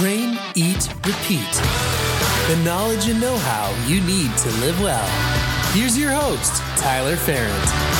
Train, eat, repeat. The knowledge and know how you need to live well. Here's your host, Tyler Ferrand.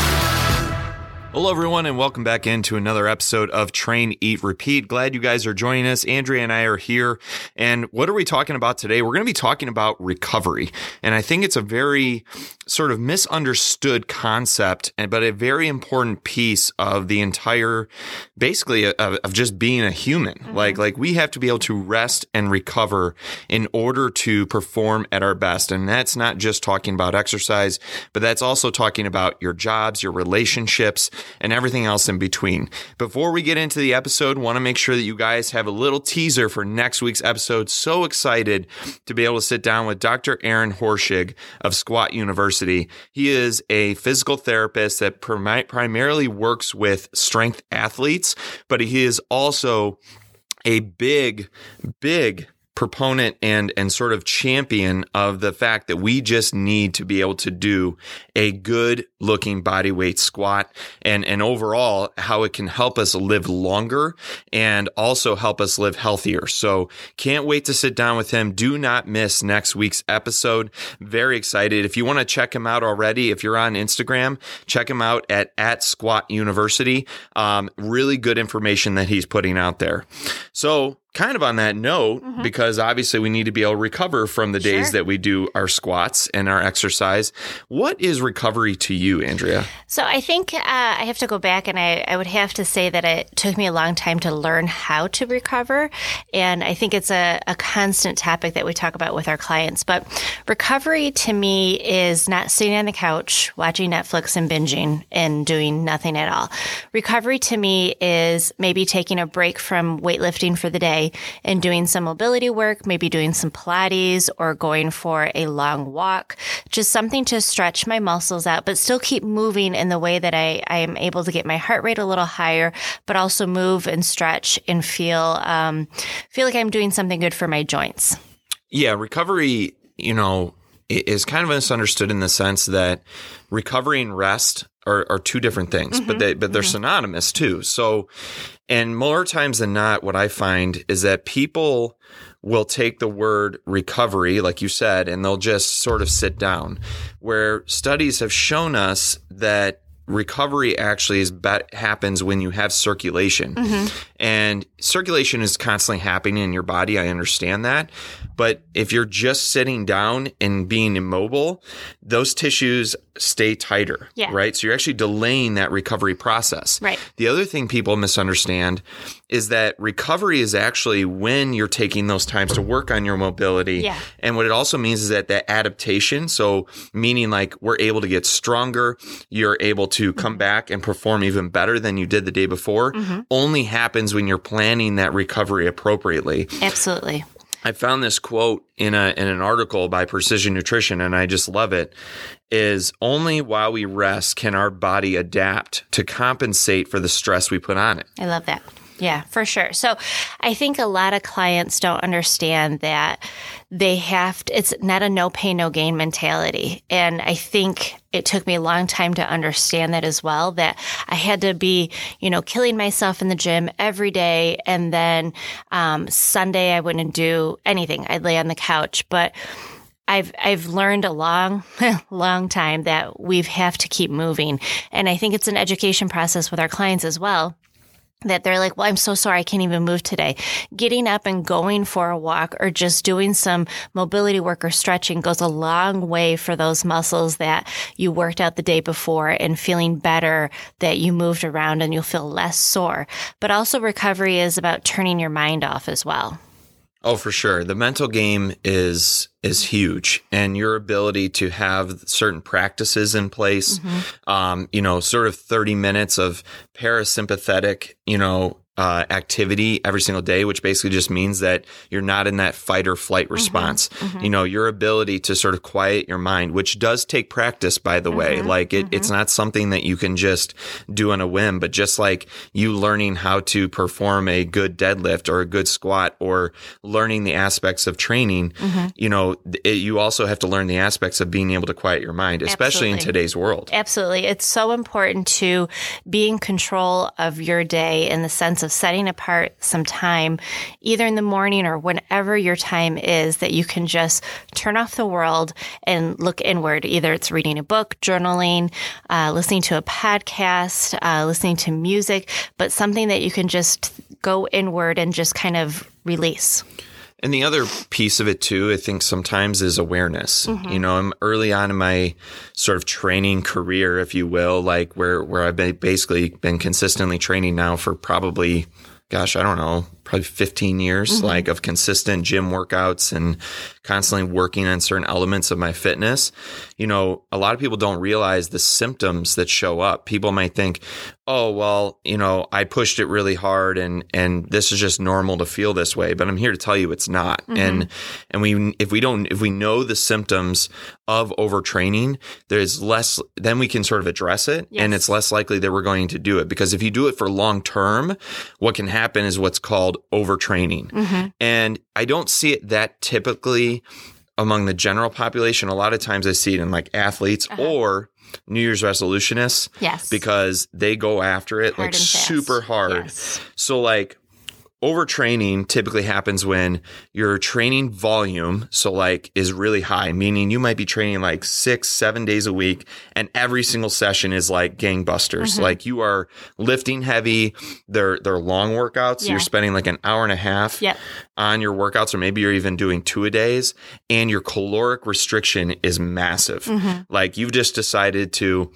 Hello, everyone, and welcome back into another episode of Train, Eat, Repeat. Glad you guys are joining us. Andrea and I are here. And what are we talking about today? We're going to be talking about recovery. And I think it's a very sort of misunderstood concept, but a very important piece of the entire, basically, of, of just being a human. Mm-hmm. Like, like we have to be able to rest and recover in order to perform at our best. And that's not just talking about exercise, but that's also talking about your jobs, your relationships, and everything else in between. Before we get into the episode, want to make sure that you guys have a little teaser for next week's episode. So excited to be able to sit down with Dr. Aaron Horschig of Squat University. He is a physical therapist that prim- primarily works with strength athletes, but he is also a big, big proponent and and sort of champion of the fact that we just need to be able to do a good looking body weight squat and and overall how it can help us live longer and also help us live healthier. So can't wait to sit down with him. Do not miss next week's episode. Very excited. If you want to check him out already, if you're on Instagram, check him out at at Squat University. Um, really good information that he's putting out there. So kind of on that note, mm-hmm. because obviously we need to be able to recover from the days sure. that we do our squats and our exercise. What is recovery to you, Andrea? So I think uh, I have to go back and I, I would have to say that it took me a long time to learn how to recover. And I think it's a, a constant topic that we talk about with our clients. But recovery to me is not sitting on the couch watching Netflix and binging and doing nothing at all. Recovery to me is maybe taking a break from weightlifting for the day day and doing some mobility work, maybe doing some Pilates or going for a long walk, just something to stretch my muscles out, but still keep moving in the way that I, I am able to get my heart rate a little higher, but also move and stretch and feel, um, feel like I'm doing something good for my joints. Yeah. Recovery, you know, is kind of misunderstood in the sense that recovery and rest are, are two different things, mm-hmm. but they but they're mm-hmm. synonymous too. So, and more times than not, what I find is that people will take the word recovery, like you said, and they'll just sort of sit down. Where studies have shown us that recovery actually is bet- happens when you have circulation. Mm-hmm. And circulation is constantly happening in your body. I understand that. But if you're just sitting down and being immobile, those tissues stay tighter. Yeah. Right. So you're actually delaying that recovery process. Right. The other thing people misunderstand is that recovery is actually when you're taking those times to work on your mobility. Yeah. And what it also means is that that adaptation, so meaning like we're able to get stronger, you're able to come mm-hmm. back and perform even better than you did the day before, mm-hmm. only happens when you're planning that recovery appropriately. Absolutely. I found this quote in a in an article by Precision Nutrition and I just love it is only while we rest can our body adapt to compensate for the stress we put on it. I love that. Yeah, for sure. So I think a lot of clients don't understand that they have to, it's not a no pain, no gain mentality. And I think it took me a long time to understand that as well, that I had to be, you know, killing myself in the gym every day. And then, um, Sunday I wouldn't do anything. I'd lay on the couch, but I've I've learned a long, long time that we have to keep moving, and I think it's an education process with our clients as well that they're like, well, I'm so sorry. I can't even move today. Getting up and going for a walk or just doing some mobility work or stretching goes a long way for those muscles that you worked out the day before and feeling better that you moved around and you'll feel less sore. But also recovery is about turning your mind off as well. Oh, for sure. The mental game is is huge, and your ability to have certain practices in place. Mm-hmm. Um, you know, sort of thirty minutes of parasympathetic, you know, uh, activity every single day, which basically just means that you're not in that fight or flight mm-hmm. response. Mm-hmm, mm-hmm. You know, your ability to sort of quiet your mind, which does take practice, by the mm-hmm, way. Like it, it's mm-hmm. not something that you can just do on a whim, but just like you learning how to perform a good deadlift or a good squat or learning the aspects of training, mm-hmm. you know, know, it, you also have to learn the aspects of being able to quiet your mind, especially in today's world. Absolutely. It's so important to be in control of your day in the sense of setting apart some time, either in the morning or whenever your time is, that you can just turn off the world and look inward. Either it's reading a book, journaling, uh, listening to a podcast, uh, listening to music, but something that you can just go inward and just kind of release. And the other piece of it too, I think sometimes is awareness. Mm-hmm. You know, I'm early on in my sort of training career, if you will, like where where I've been basically been consistently training now for probably, gosh, I don't know, probably 15 years, Mm-hmm. like of consistent gym workouts and constantly working on certain elements of my fitness. You know, a lot of people don't realize the symptoms that show up. People might think, oh well you know i pushed it really hard and and this is just normal to feel this way but i'm here to tell you it's not and and we if we don't if we know the symptoms of overtraining there's less then we can sort of address it and it's less likely that we're going to do it because if you do it for long term what can happen is what's called overtraining mm-hmm. and i don't see it that typically among the general population a lot of times i see it in like athletes uh-huh. or new year's resolutionists Yes. because they go after it Hard like super hard. Yes. So like overtraining typically happens when your training volume so like is really high meaning you might be training like six seven days a week and every single session is like gangbusters Mm-hmm. like you are lifting heavy they're they're long workouts Yeah. you're spending like an hour and a half Yep. on your workouts or maybe you're even doing two a days and your caloric restriction is massive Mm-hmm. like you've just decided to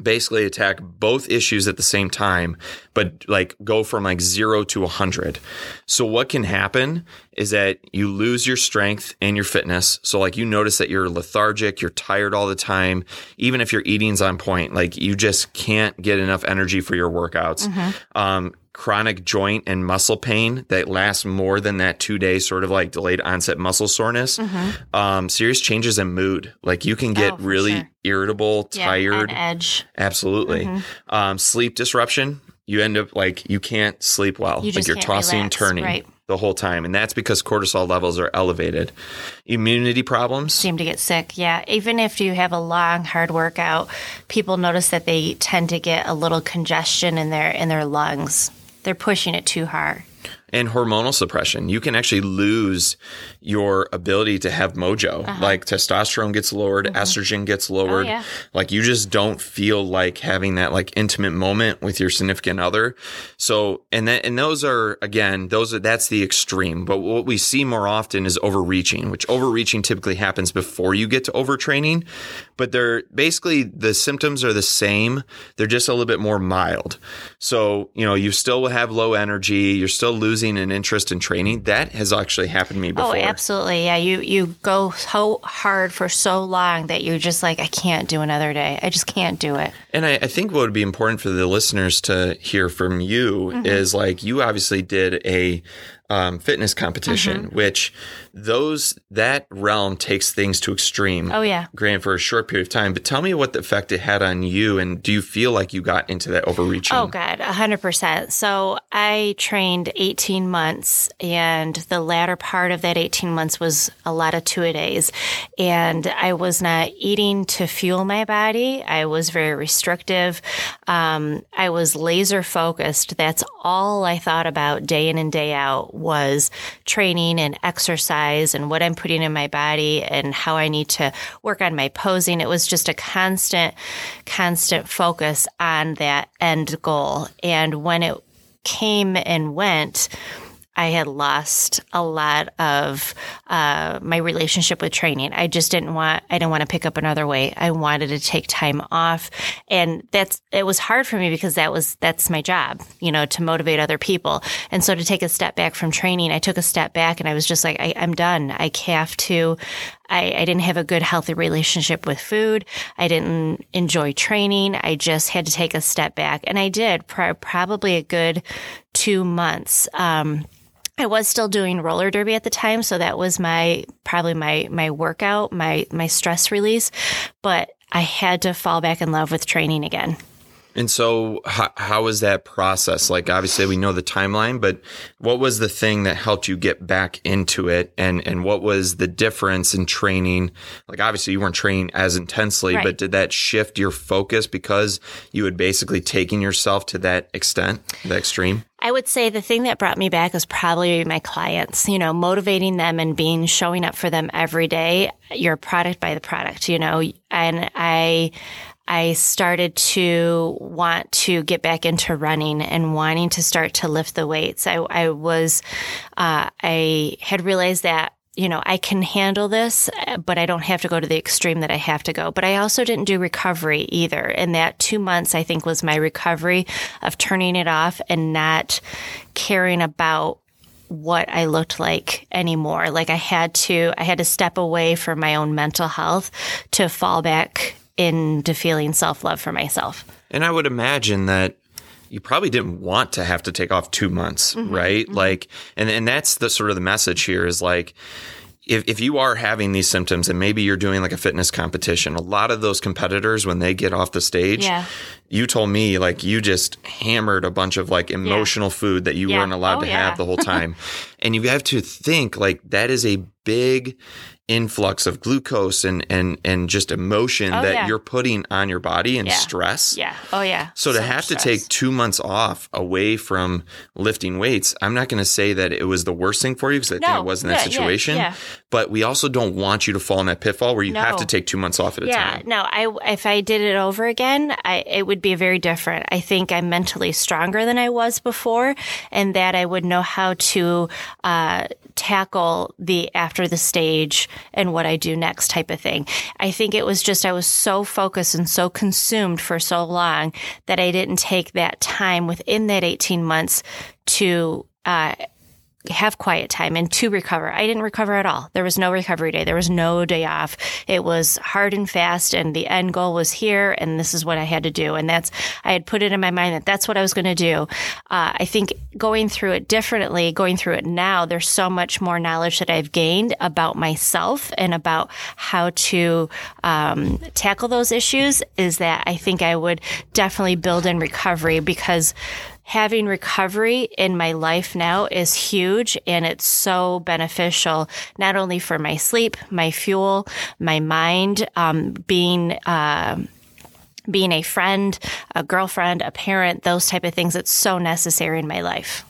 basically attack both issues at the same time, but like go from like zero to a hundred. So what can happen is that you lose your strength and your fitness. So like you notice that you're lethargic, you're tired all the time, even if your eating's on point, like you just can't get enough energy for your workouts. Um, chronic joint and muscle pain that lasts more than that two day sort of like delayed onset muscle soreness. Um, serious changes in mood. Like you can get Oh, really sure. irritable, Yeah, tired. edge. Absolutely. Um, sleep disruption. You end up like you can't sleep well. You like you're tossing and turning right. the whole time. And that's because cortisol levels are elevated. Immunity problems. seem to get sick. Yeah. Even if you have a long, hard workout, people notice that they tend to get a little congestion in their in their lungs. They're pushing it too hard. And hormonal suppression. You can actually lose your ability to have mojo. Uh-huh. Like testosterone gets lowered, mm-hmm. estrogen gets lowered. Oh, yeah. Like you just don't feel like having that like intimate moment with your significant other. So, and that, and those are again, those are, that's the extreme. But what we see more often is overreaching, which overreaching typically happens before you get to overtraining. But they're basically the symptoms are the same. They're just a little bit more mild. So, you know, you still will have low energy. You're still losing an interest in training. That has actually happened to me before. Oh, absolutely. Yeah. You you go so hard for so long that you're just like, I can't do another day. I just can't do it. And I, I think what would be important for the listeners to hear from you Mm-hmm. is like you obviously did a um, fitness competition, Mm-hmm. which those that realm takes things to extreme. Oh, yeah. granted for a short period of time. But tell me what the effect it had on you, and do you feel like you got into that overreaching? Oh God, a hundred percent. So I trained eighteen months, and the latter part of that eighteen months was a lot of two a days, and I was not eating to fuel my body. I was very restrictive. Um, I was laser focused. That's all I thought about day in and day out was training and exercise and what I'm putting in my body and how I need to work on my posing. It was just a constant, constant focus on that end goal. And when it came and went, I had lost a lot of uh, my relationship with training. I just didn't want. I didn't want to pick up another weight. I wanted to take time off, and that's it was hard for me because that was that's my job, you know, to motivate other people. And so to take a step back from training, I took a step back, and I was just like, I, I'm done. I have to. I, I didn't have a good, healthy relationship with food. I didn't enjoy training. I just had to take a step back, and I did pr- probably a good two months. Um, I was still doing roller derby at the time, so that was my probably my my workout, my my stress release, but I had to fall back in love with training again. And so, how, how was that process? Like, obviously, we know the timeline, but what was the thing that helped you get back into it? And, and what was the difference in training? Like, obviously, you weren't training as intensely, Right. but did that shift your focus because you had basically taken yourself to that extent, that extreme? I would say the thing that brought me back is probably my clients, you know, motivating them and being showing up for them every day. You're a product by the product, you know, and I, I started to want to get back into running and wanting to start to lift the weights. I, I was, uh, I had realized that you know, I can handle this, but I don't have to go to the extreme that I have to go. But I also didn't do recovery either. And that two months, I think, was my recovery of turning it off and not caring about what I looked like anymore. Like I had to, I had to step away from my own mental health to fall back into feeling self love for myself. And I would imagine that you probably didn't want to have to take off two months, Mm-hmm. right? Like, and and that's the sort of the message here is like. If, if you are having these symptoms and maybe you're doing like a fitness competition, a lot of those competitors, when they get off the stage, Yeah. you told me like you just hammered a bunch of like emotional food that you Yeah. weren't allowed Oh, to yeah. have the whole time. and you have to think like that is a big influx of glucose and, and, and just emotion Oh, that yeah. you're putting on your body and Yeah. stress. Yeah. Oh, yeah. So to much have to take two months off away from lifting weights, I'm not going to say that it was the worst thing for you because I think it was in that Yeah, yeah, situation. yeah. But we also don't want you to fall in that pitfall where you have to take two months off at a Yeah, time. no, I if I did it over again, I it would be very different. I think I'm mentally stronger than I was before, and that I would know how to uh, tackle the after the stage and what I do next type of thing. I think it was just I was so focused and so consumed for so long that I didn't take that time within that 18 months to. Uh, have quiet time and to recover. I didn't recover at all. There was no recovery day. There was no day off. It was hard and fast and the end goal was here and this is what I had to do. And that's, I had put it in my mind that that's what I was going to do. Uh, I think going through it differently, going through it now, there's so much more knowledge that I've gained about myself and about how to um, tackle those issues is that I think I would definitely build in recovery because having recovery in my life now is huge and it's so beneficial not only for my sleep my fuel my mind um, being um being a friend a girlfriend a parent those type of things it's so necessary in my life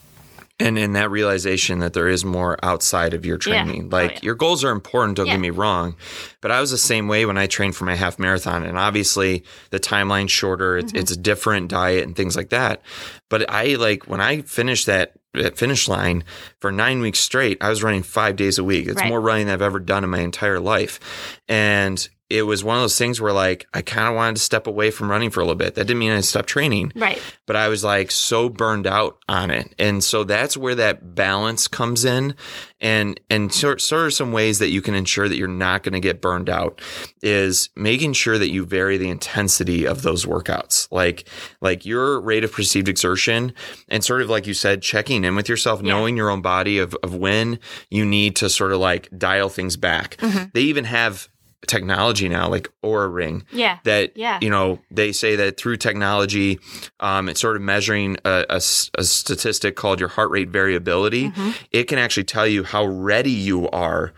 And in that realization that there is more outside of your Yeah. training. Oh, Like yeah. your goals are important, don't Yeah. get me wrong. But I was the same way when I trained for my half marathon. And obviously the timeline's shorter, it's, Mm-hmm. it's a different diet and things like that. But I like when I finished that that finish line for nine weeks straight, I was running five days a week. It's Right. more running than I've ever done in my entire life. And it was one of those things where like I kind of wanted to step away from running for a little bit. That didn't mean I stopped training right but I was like so burned out on it. And so that's where that balance comes in. And, and sort, sort of some ways that you can ensure that you're not going to get burned out is making sure that you vary the intensity of those workouts. Like, like your rate of perceived exertion and sort of like you said, checking in with yourself, knowing your own body of, of when you need to sort of like dial things back. Mm-hmm. They even have technology now, like Oura Ring yeah that Yeah. you know they say that through technology um, it's sort of measuring a a statistic called your heart rate variability Mm-hmm. it can actually tell you how ready you are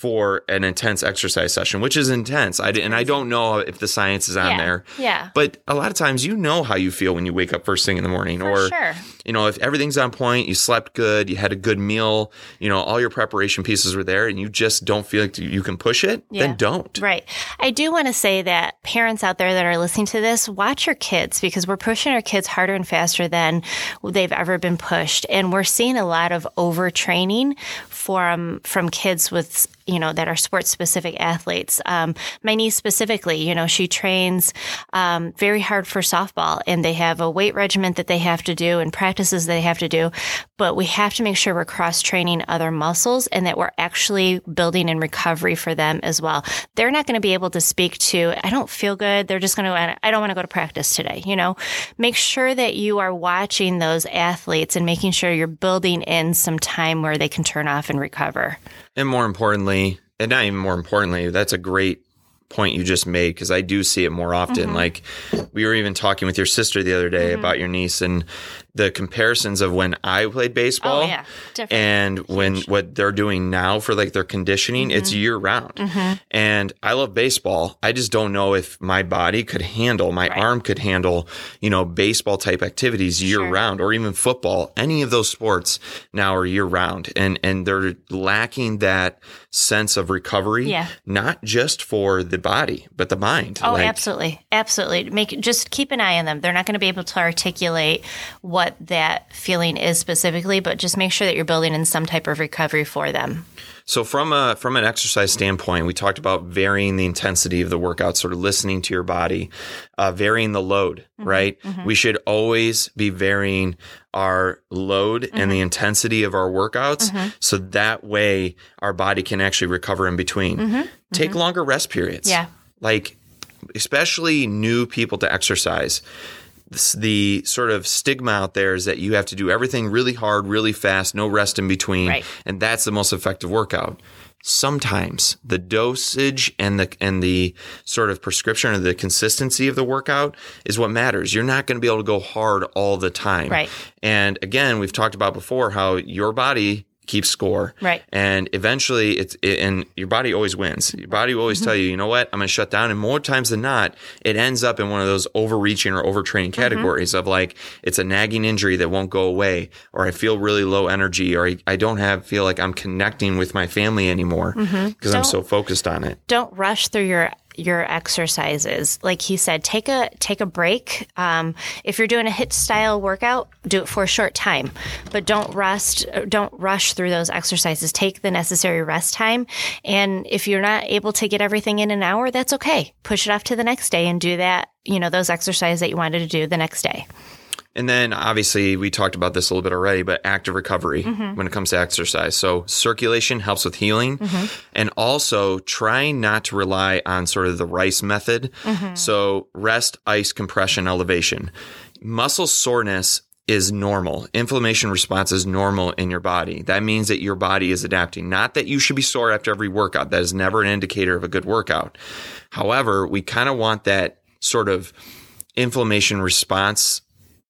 for an intense exercise session which is intense I, and i don't know if the science is on yeah. there yeah but a lot of times you know how you feel when you wake up first thing in the morning For or sure. you know if everything's on point you slept good you had a good meal you know all your preparation pieces were there and you just don't feel like you can push it Yeah. then don't Right. I do want to say that parents out there that are listening to this, watch your kids because we're pushing our kids harder and faster than they've ever been pushed. And we're seeing a lot of overtraining from, from kids with, you know, that are sports specific athletes. Um, my niece specifically, you know, she trains um, very hard for softball and they have a weight regimen that they have to do and practices they have to do. But we have to make sure we're cross training other muscles and that we're actually building in recovery for them as well. They're not going to be able to speak to, I don't feel good. They're just going to, I don't want to go to practice today. You know, make sure that you are watching those athletes and making sure you're building in some time where they can turn off and recover. And more importantly, and not even more importantly, that's a great point you just made because I do see it more often. Mm-hmm. Like we were even talking with your sister the other day about your niece and the comparisons of when I played baseball Oh, yeah. And when what they're doing now for like their conditioning, it's Mm-hmm. year round. And I love baseball. I just don't know if my body could handle, my arm could handle, you know, baseball type activities year Sure. round or even football. Any of those sports now are year round and and they're lacking that sense of recovery, Yeah. not just for the body, but the mind. Oh, Like, absolutely, absolutely. Make just keep an eye on them. They're not going to be able to articulate what that feeling is specifically, but just make sure that you're building in some type of recovery for them. So from a from an exercise standpoint, we talked about varying the intensity of the workout, sort of listening to your body, uh, varying the load. Mm-hmm, right, mm-hmm. we should always be varying our load and the mm-hmm. intensity of our workouts, so that way our body can actually recover in between. Take longer rest periods. Yeah. like especially new people to exercise the sort of stigma out there is that you have to do everything really hard, really fast, no rest in between, Right. and that's the most effective workout. Sometimes the dosage and the and the sort of prescription or the consistency of the workout is what matters. You're not going to be able to go hard all the time. Right. And again, we've talked about before how your body keeps score. Right. And eventually it's it, and your body always wins. Your body will always Mm-hmm. tell you, you know what, I'm going to shut down. And more times than not, it ends up in one of those overreaching or overtraining Mm-hmm. categories of like it's a nagging injury that won't go away, or I feel really low energy, or I, I don't have feel like I'm connecting with my family anymore because I'm Mm-hmm. Don't- so focused on it. don't rush through your your exercises. Like he said take a take a break. Um, if you're doing a HIIT style workout do it for a short time but don't rest don't rush through those exercises. Take the necessary rest time. And if you're not able to get everything in an hour that's okay. Push it off to the next day and do that you know those exercises that you wanted to do the next day And then obviously we talked about this a little bit already, but active recovery mm-hmm. when it comes to exercise. So circulation helps with healing mm-hmm. and also trying not to rely on sort of the rice method. Mm-hmm. So rest, ice, compression, elevation. Muscle soreness is normal. Inflammation response is normal in your body. That means that your body is adapting. Not that you should be sore after every workout. That is never an indicator of a good workout. However, we kind of want that sort of inflammation response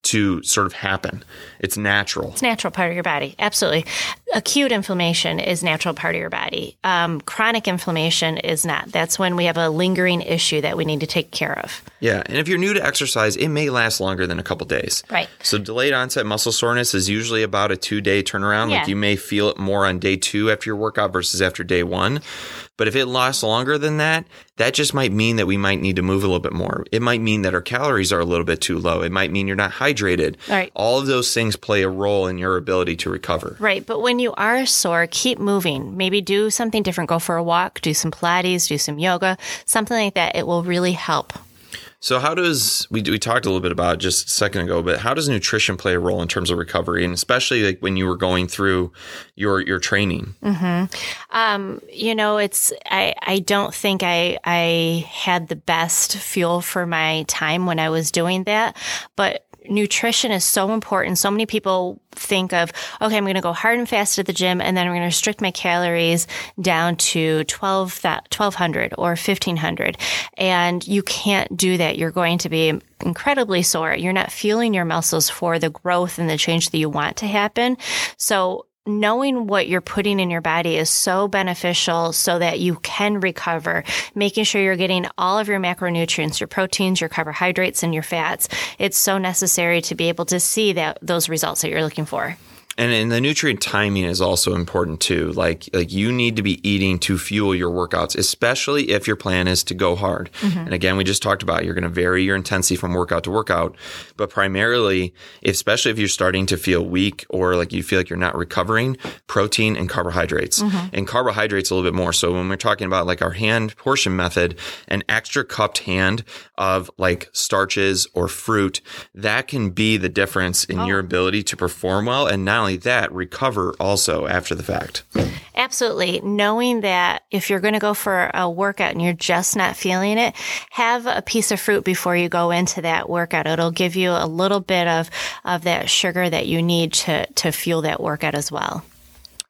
to sort of happen. It's natural. It's natural part of your body. Absolutely. Acute inflammation is natural part of your body. Um, chronic inflammation is not. That's when we have a lingering issue that we need to take care of. Yeah. And if you're new to exercise, it may last longer than a couple days. Right. So delayed onset muscle soreness is usually about a two day turnaround. Yeah. Like you may feel it more on day two after your workout versus after day one. But if it lasts longer than that, that just might mean that we might need to move a little bit more. It might mean that our calories are a little bit too low. It might mean you're not hydrated. Right. All of those things play a role in your ability to recover. Right. But when you are sore, keep moving. Maybe do something different. Go for a walk, do some Pilates, do some yoga, something like that. It will really help. So, how does we we talked a little bit about just a second ago, but how does nutrition play a role in terms of recovery, and especially like when you were going through your your training? um you know it's i i don't think i i had the best fuel for my time when i was doing that but nutrition is so important. So many people think of okay i'm going to go hard and fast at the gym and then i'm going to restrict my calories down to 12 that 1200 or 1500 and you can't do that. You're going to be incredibly sore. You're not fueling your muscles for the growth and the change that you want to happen. So knowing what you're putting in your body is so beneficial so that you can recover, making sure you're getting all of your macronutrients, your proteins, your carbohydrates, and your fats. It's so necessary to be able to see that those results that you're looking for. And, and the nutrient timing is also important too. Like like you need to be eating to fuel your workouts, especially if your plan is to go hard. Mm-hmm. And again, we just talked about you're going to vary your intensity from workout to workout, but primarily, especially if you're starting to feel weak or like you feel like you're not recovering, protein and carbohydrates. Mm-hmm. And carbohydrates a little bit more. So when we're talking about like our hand portion method, an extra cupped hand of like starches or fruit, that can be the difference in your oh. ability to perform well and not only that, recover also after the fact. Absolutely. Knowing that if you're going to go for a workout and you're just not feeling it, have a piece of fruit before you go into that workout. It'll give you a little bit of, of that sugar that you need to, to fuel that workout as well.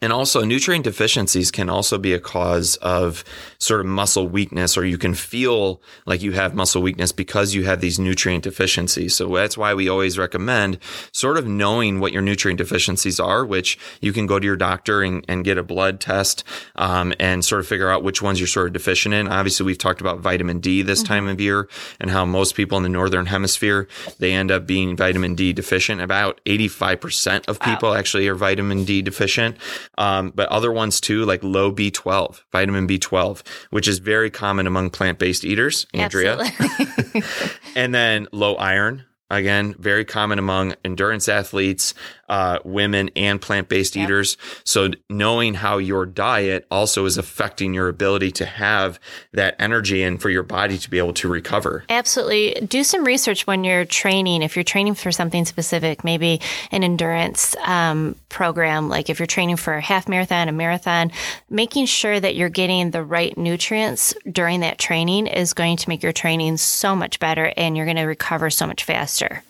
And also, nutrient deficiencies can also be a cause of sort of muscle weakness, or you can feel like you have muscle weakness because you have these nutrient deficiencies. So that's why we always recommend sort of knowing what your nutrient deficiencies are, which you can go to your doctor and, and get a blood test um, and sort of figure out which ones you're sort of deficient in. Obviously, we've talked about vitamin D this time of year and how most people in the northern hemisphere they end up being vitamin D deficient. About 85% of people actually are vitamin D deficient. Um, but other ones too, like low B12, vitamin B12, which is very common among plant based eaters, Andrea. And then low iron. Again, very common among endurance athletes, uh, women, and plant based Yep. eaters. So, knowing how your diet also is affecting your ability to have that energy and for your body to be able to recover. Absolutely. Do some research when you're training. If you're training for something specific, maybe an endurance um, program, like if you're training for a half marathon, a marathon, making sure that you're getting the right nutrients during that training is going to make your training so much better and you're going to recover so much faster.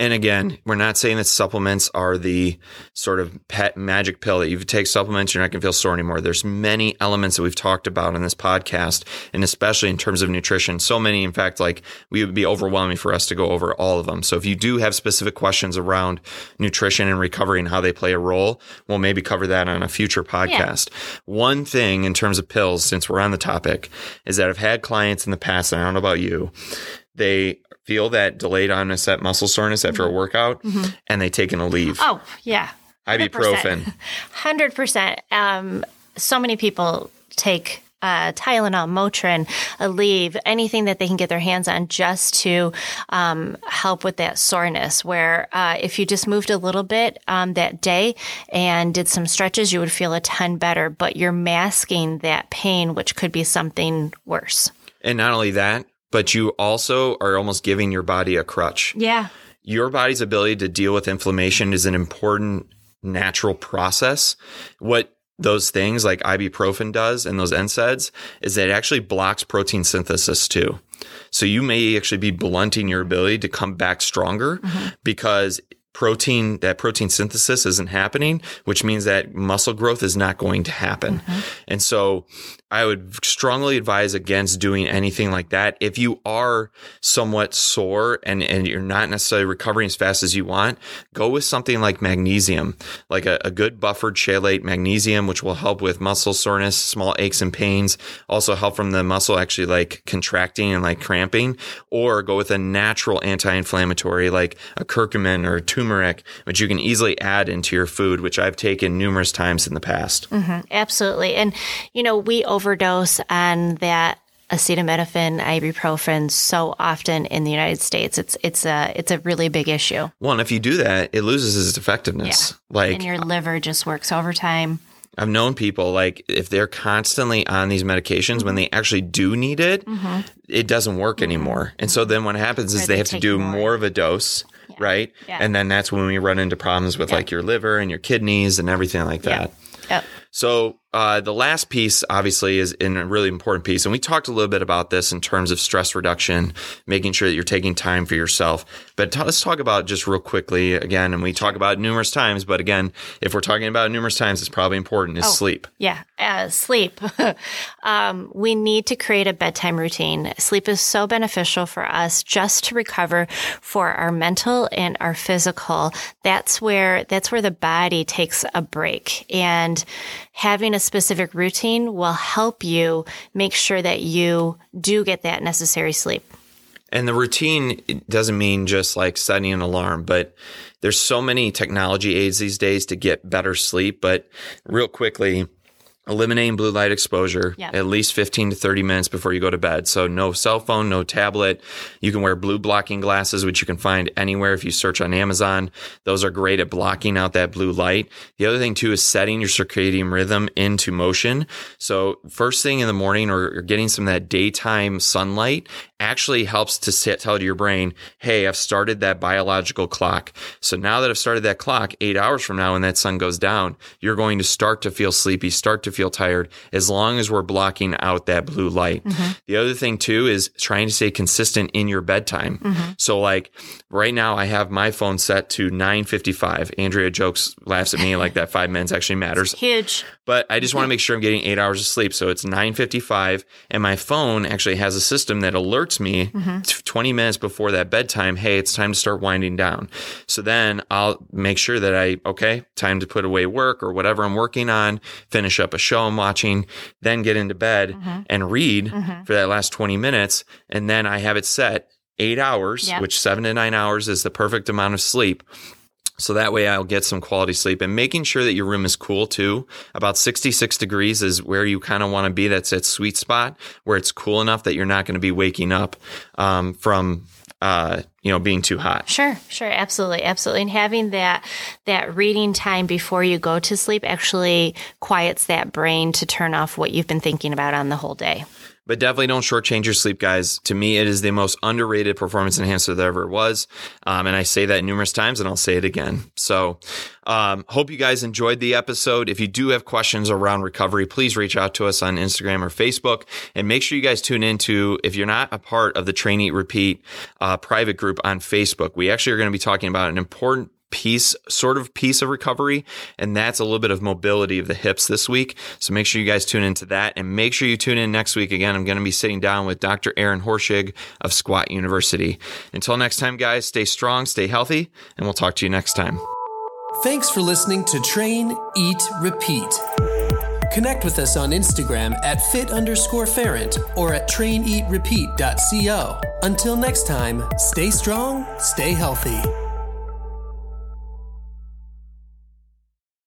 And again, we're not saying that supplements are the sort of pet magic pill that you take supplements, you're not going to feel sore anymore. There's many elements that we've talked about in this podcast, and especially in terms of nutrition. So many, in fact, like we would be overwhelming for us to go over all of them. So if you do have specific questions around nutrition and recovery and how they play a role, we'll maybe cover that on a future podcast. One thing in terms of pills, since we're on the topic, is that I've had clients in the past, and I don't know about you, they feel that delayed onset muscle soreness after a workout and they take an Aleve. Oh, yeah. Ibuprofen. 100%. Um, so many people take uh, Tylenol, Motrin, Aleve, anything that they can get their hands on just to um, help with that soreness. Where uh, if you just moved a little bit um, that day and did some stretches, you would feel a ton better, but you're masking that pain, which could be something worse. And not only that, but you also are almost giving your body a crutch. Yeah. Your body's ability to deal with inflammation is an important natural process. What those things like ibuprofen does and those NSAIDs is that it actually blocks protein synthesis too. So you may actually be blunting your ability to come back stronger mm-hmm. because protein that protein synthesis isn't happening, which means that muscle growth is not going to happen. Mm-hmm. And so I would strongly advise against doing anything like that. If you are somewhat sore and, and you're not necessarily recovering as fast as you want, go with something like magnesium, like a, a good buffered chelate magnesium, which will help with muscle soreness, small aches and pains, also help from the muscle actually like contracting and like cramping, or go with a natural anti-inflammatory like a curcumin or a turmeric, which you can easily add into your food, which I've taken numerous times in the past. Mm-hmm. Absolutely. And, you know, we overdose on that acetaminophen, ibuprofen so often in the United States. It's it's a it's a really big issue. Well, and if you do that, it loses its effectiveness. Like and your liver just works overtime. I've known people like if they're constantly on these medications when mm-hmm. they actually do need it, mm-hmm. it doesn't work anymore. And so then what happens is they they have to do more. more of a dose, right? Yeah. And then that's when we run into problems with like your liver and your kidneys and everything like that. Yeah. Yep. So uh, the last piece, obviously, is in a really important piece, and we talked a little bit about this in terms of stress reduction, making sure that you're taking time for yourself. But t- let's talk about just real quickly again, and we talk about it numerous times. But again, if we're talking about it numerous times, it's probably important is sleep. Yeah, uh, sleep. um, we need to create a bedtime routine. Sleep is so beneficial for us just to recover for our mental and our physical. That's where that's where the body takes a break, and having a specific routine will help you make sure that you do get that necessary sleep. And the routine doesn't mean just like setting an alarm, but there's so many technology aids these days to get better sleep. But real quickly, eliminating blue light exposure Yeah. at least 15 to 30 minutes before you go to bed. So no cell phone, no tablet. You can wear blue blocking glasses, which you can find anywhere if you search on Amazon. Those are great at blocking out that blue light. The other thing too is setting your circadian rhythm into motion. So first thing in the morning or, or getting some of that daytime sunlight actually helps to set, tell to your brain, hey, I've started that biological clock. So now that I've started that clock, eight hours from now when that sun goes down, you're going to start to feel sleepy, start to to feel tired as long as we're blocking out that blue light. Mm-hmm. The other thing too is trying to stay consistent in your bedtime. Mm-hmm. So like right now I have my phone set to 9:55. Andrea jokes laughs at me like that 5 minutes actually matters. Huge. But I just want to make sure I'm getting 8 hours of sleep. So it's 9:55 and my phone actually has a system that alerts me Mm-hmm. 20 minutes before that bedtime, hey, it's time to start winding down. So then I'll make sure that I okay, time to put away work or whatever I'm working on, finish up a show I'm watching, then get into bed Mm-hmm. and read for that last 20 minutes and then I have it set 8 hours, Yep. which 7 to 9 hours is the perfect amount of sleep. So that way I'll get some quality sleep and making sure that your room is cool too. About 66 degrees is where you kind of want to be. That's that sweet spot where it's cool enough that you're not going to be waking up um, from, uh, you know, being too hot. Sure, sure, absolutely, absolutely. And having that that reading time before you go to sleep actually quiets that brain to turn off what you've been thinking about on the whole day. But definitely don't shortchange your sleep, guys. To me, it is the most underrated performance enhancer there ever was. Um, and I say that numerous times and I'll say it again. So, um, hope you guys enjoyed the episode. If you do have questions around recovery, please reach out to us on Instagram or Facebook and make sure you guys tune into, if you're not a part of the Train Eat Repeat, uh, private group on Facebook, we actually are going to be talking about an important piece, sort of piece of recovery. And that's a little bit of mobility of the hips this week. So make sure you guys tune into that and make sure you tune in next week. Again, I'm going to be sitting down with Dr. Aaron Horschig of Squat University. Until next time, guys, stay strong, stay healthy, and we'll talk to you next time. Thanks for listening to Train, Eat, Repeat. Connect with us on Instagram at fit underscore ferrent or at traineatrepeat.co. Until next time, stay strong, stay healthy.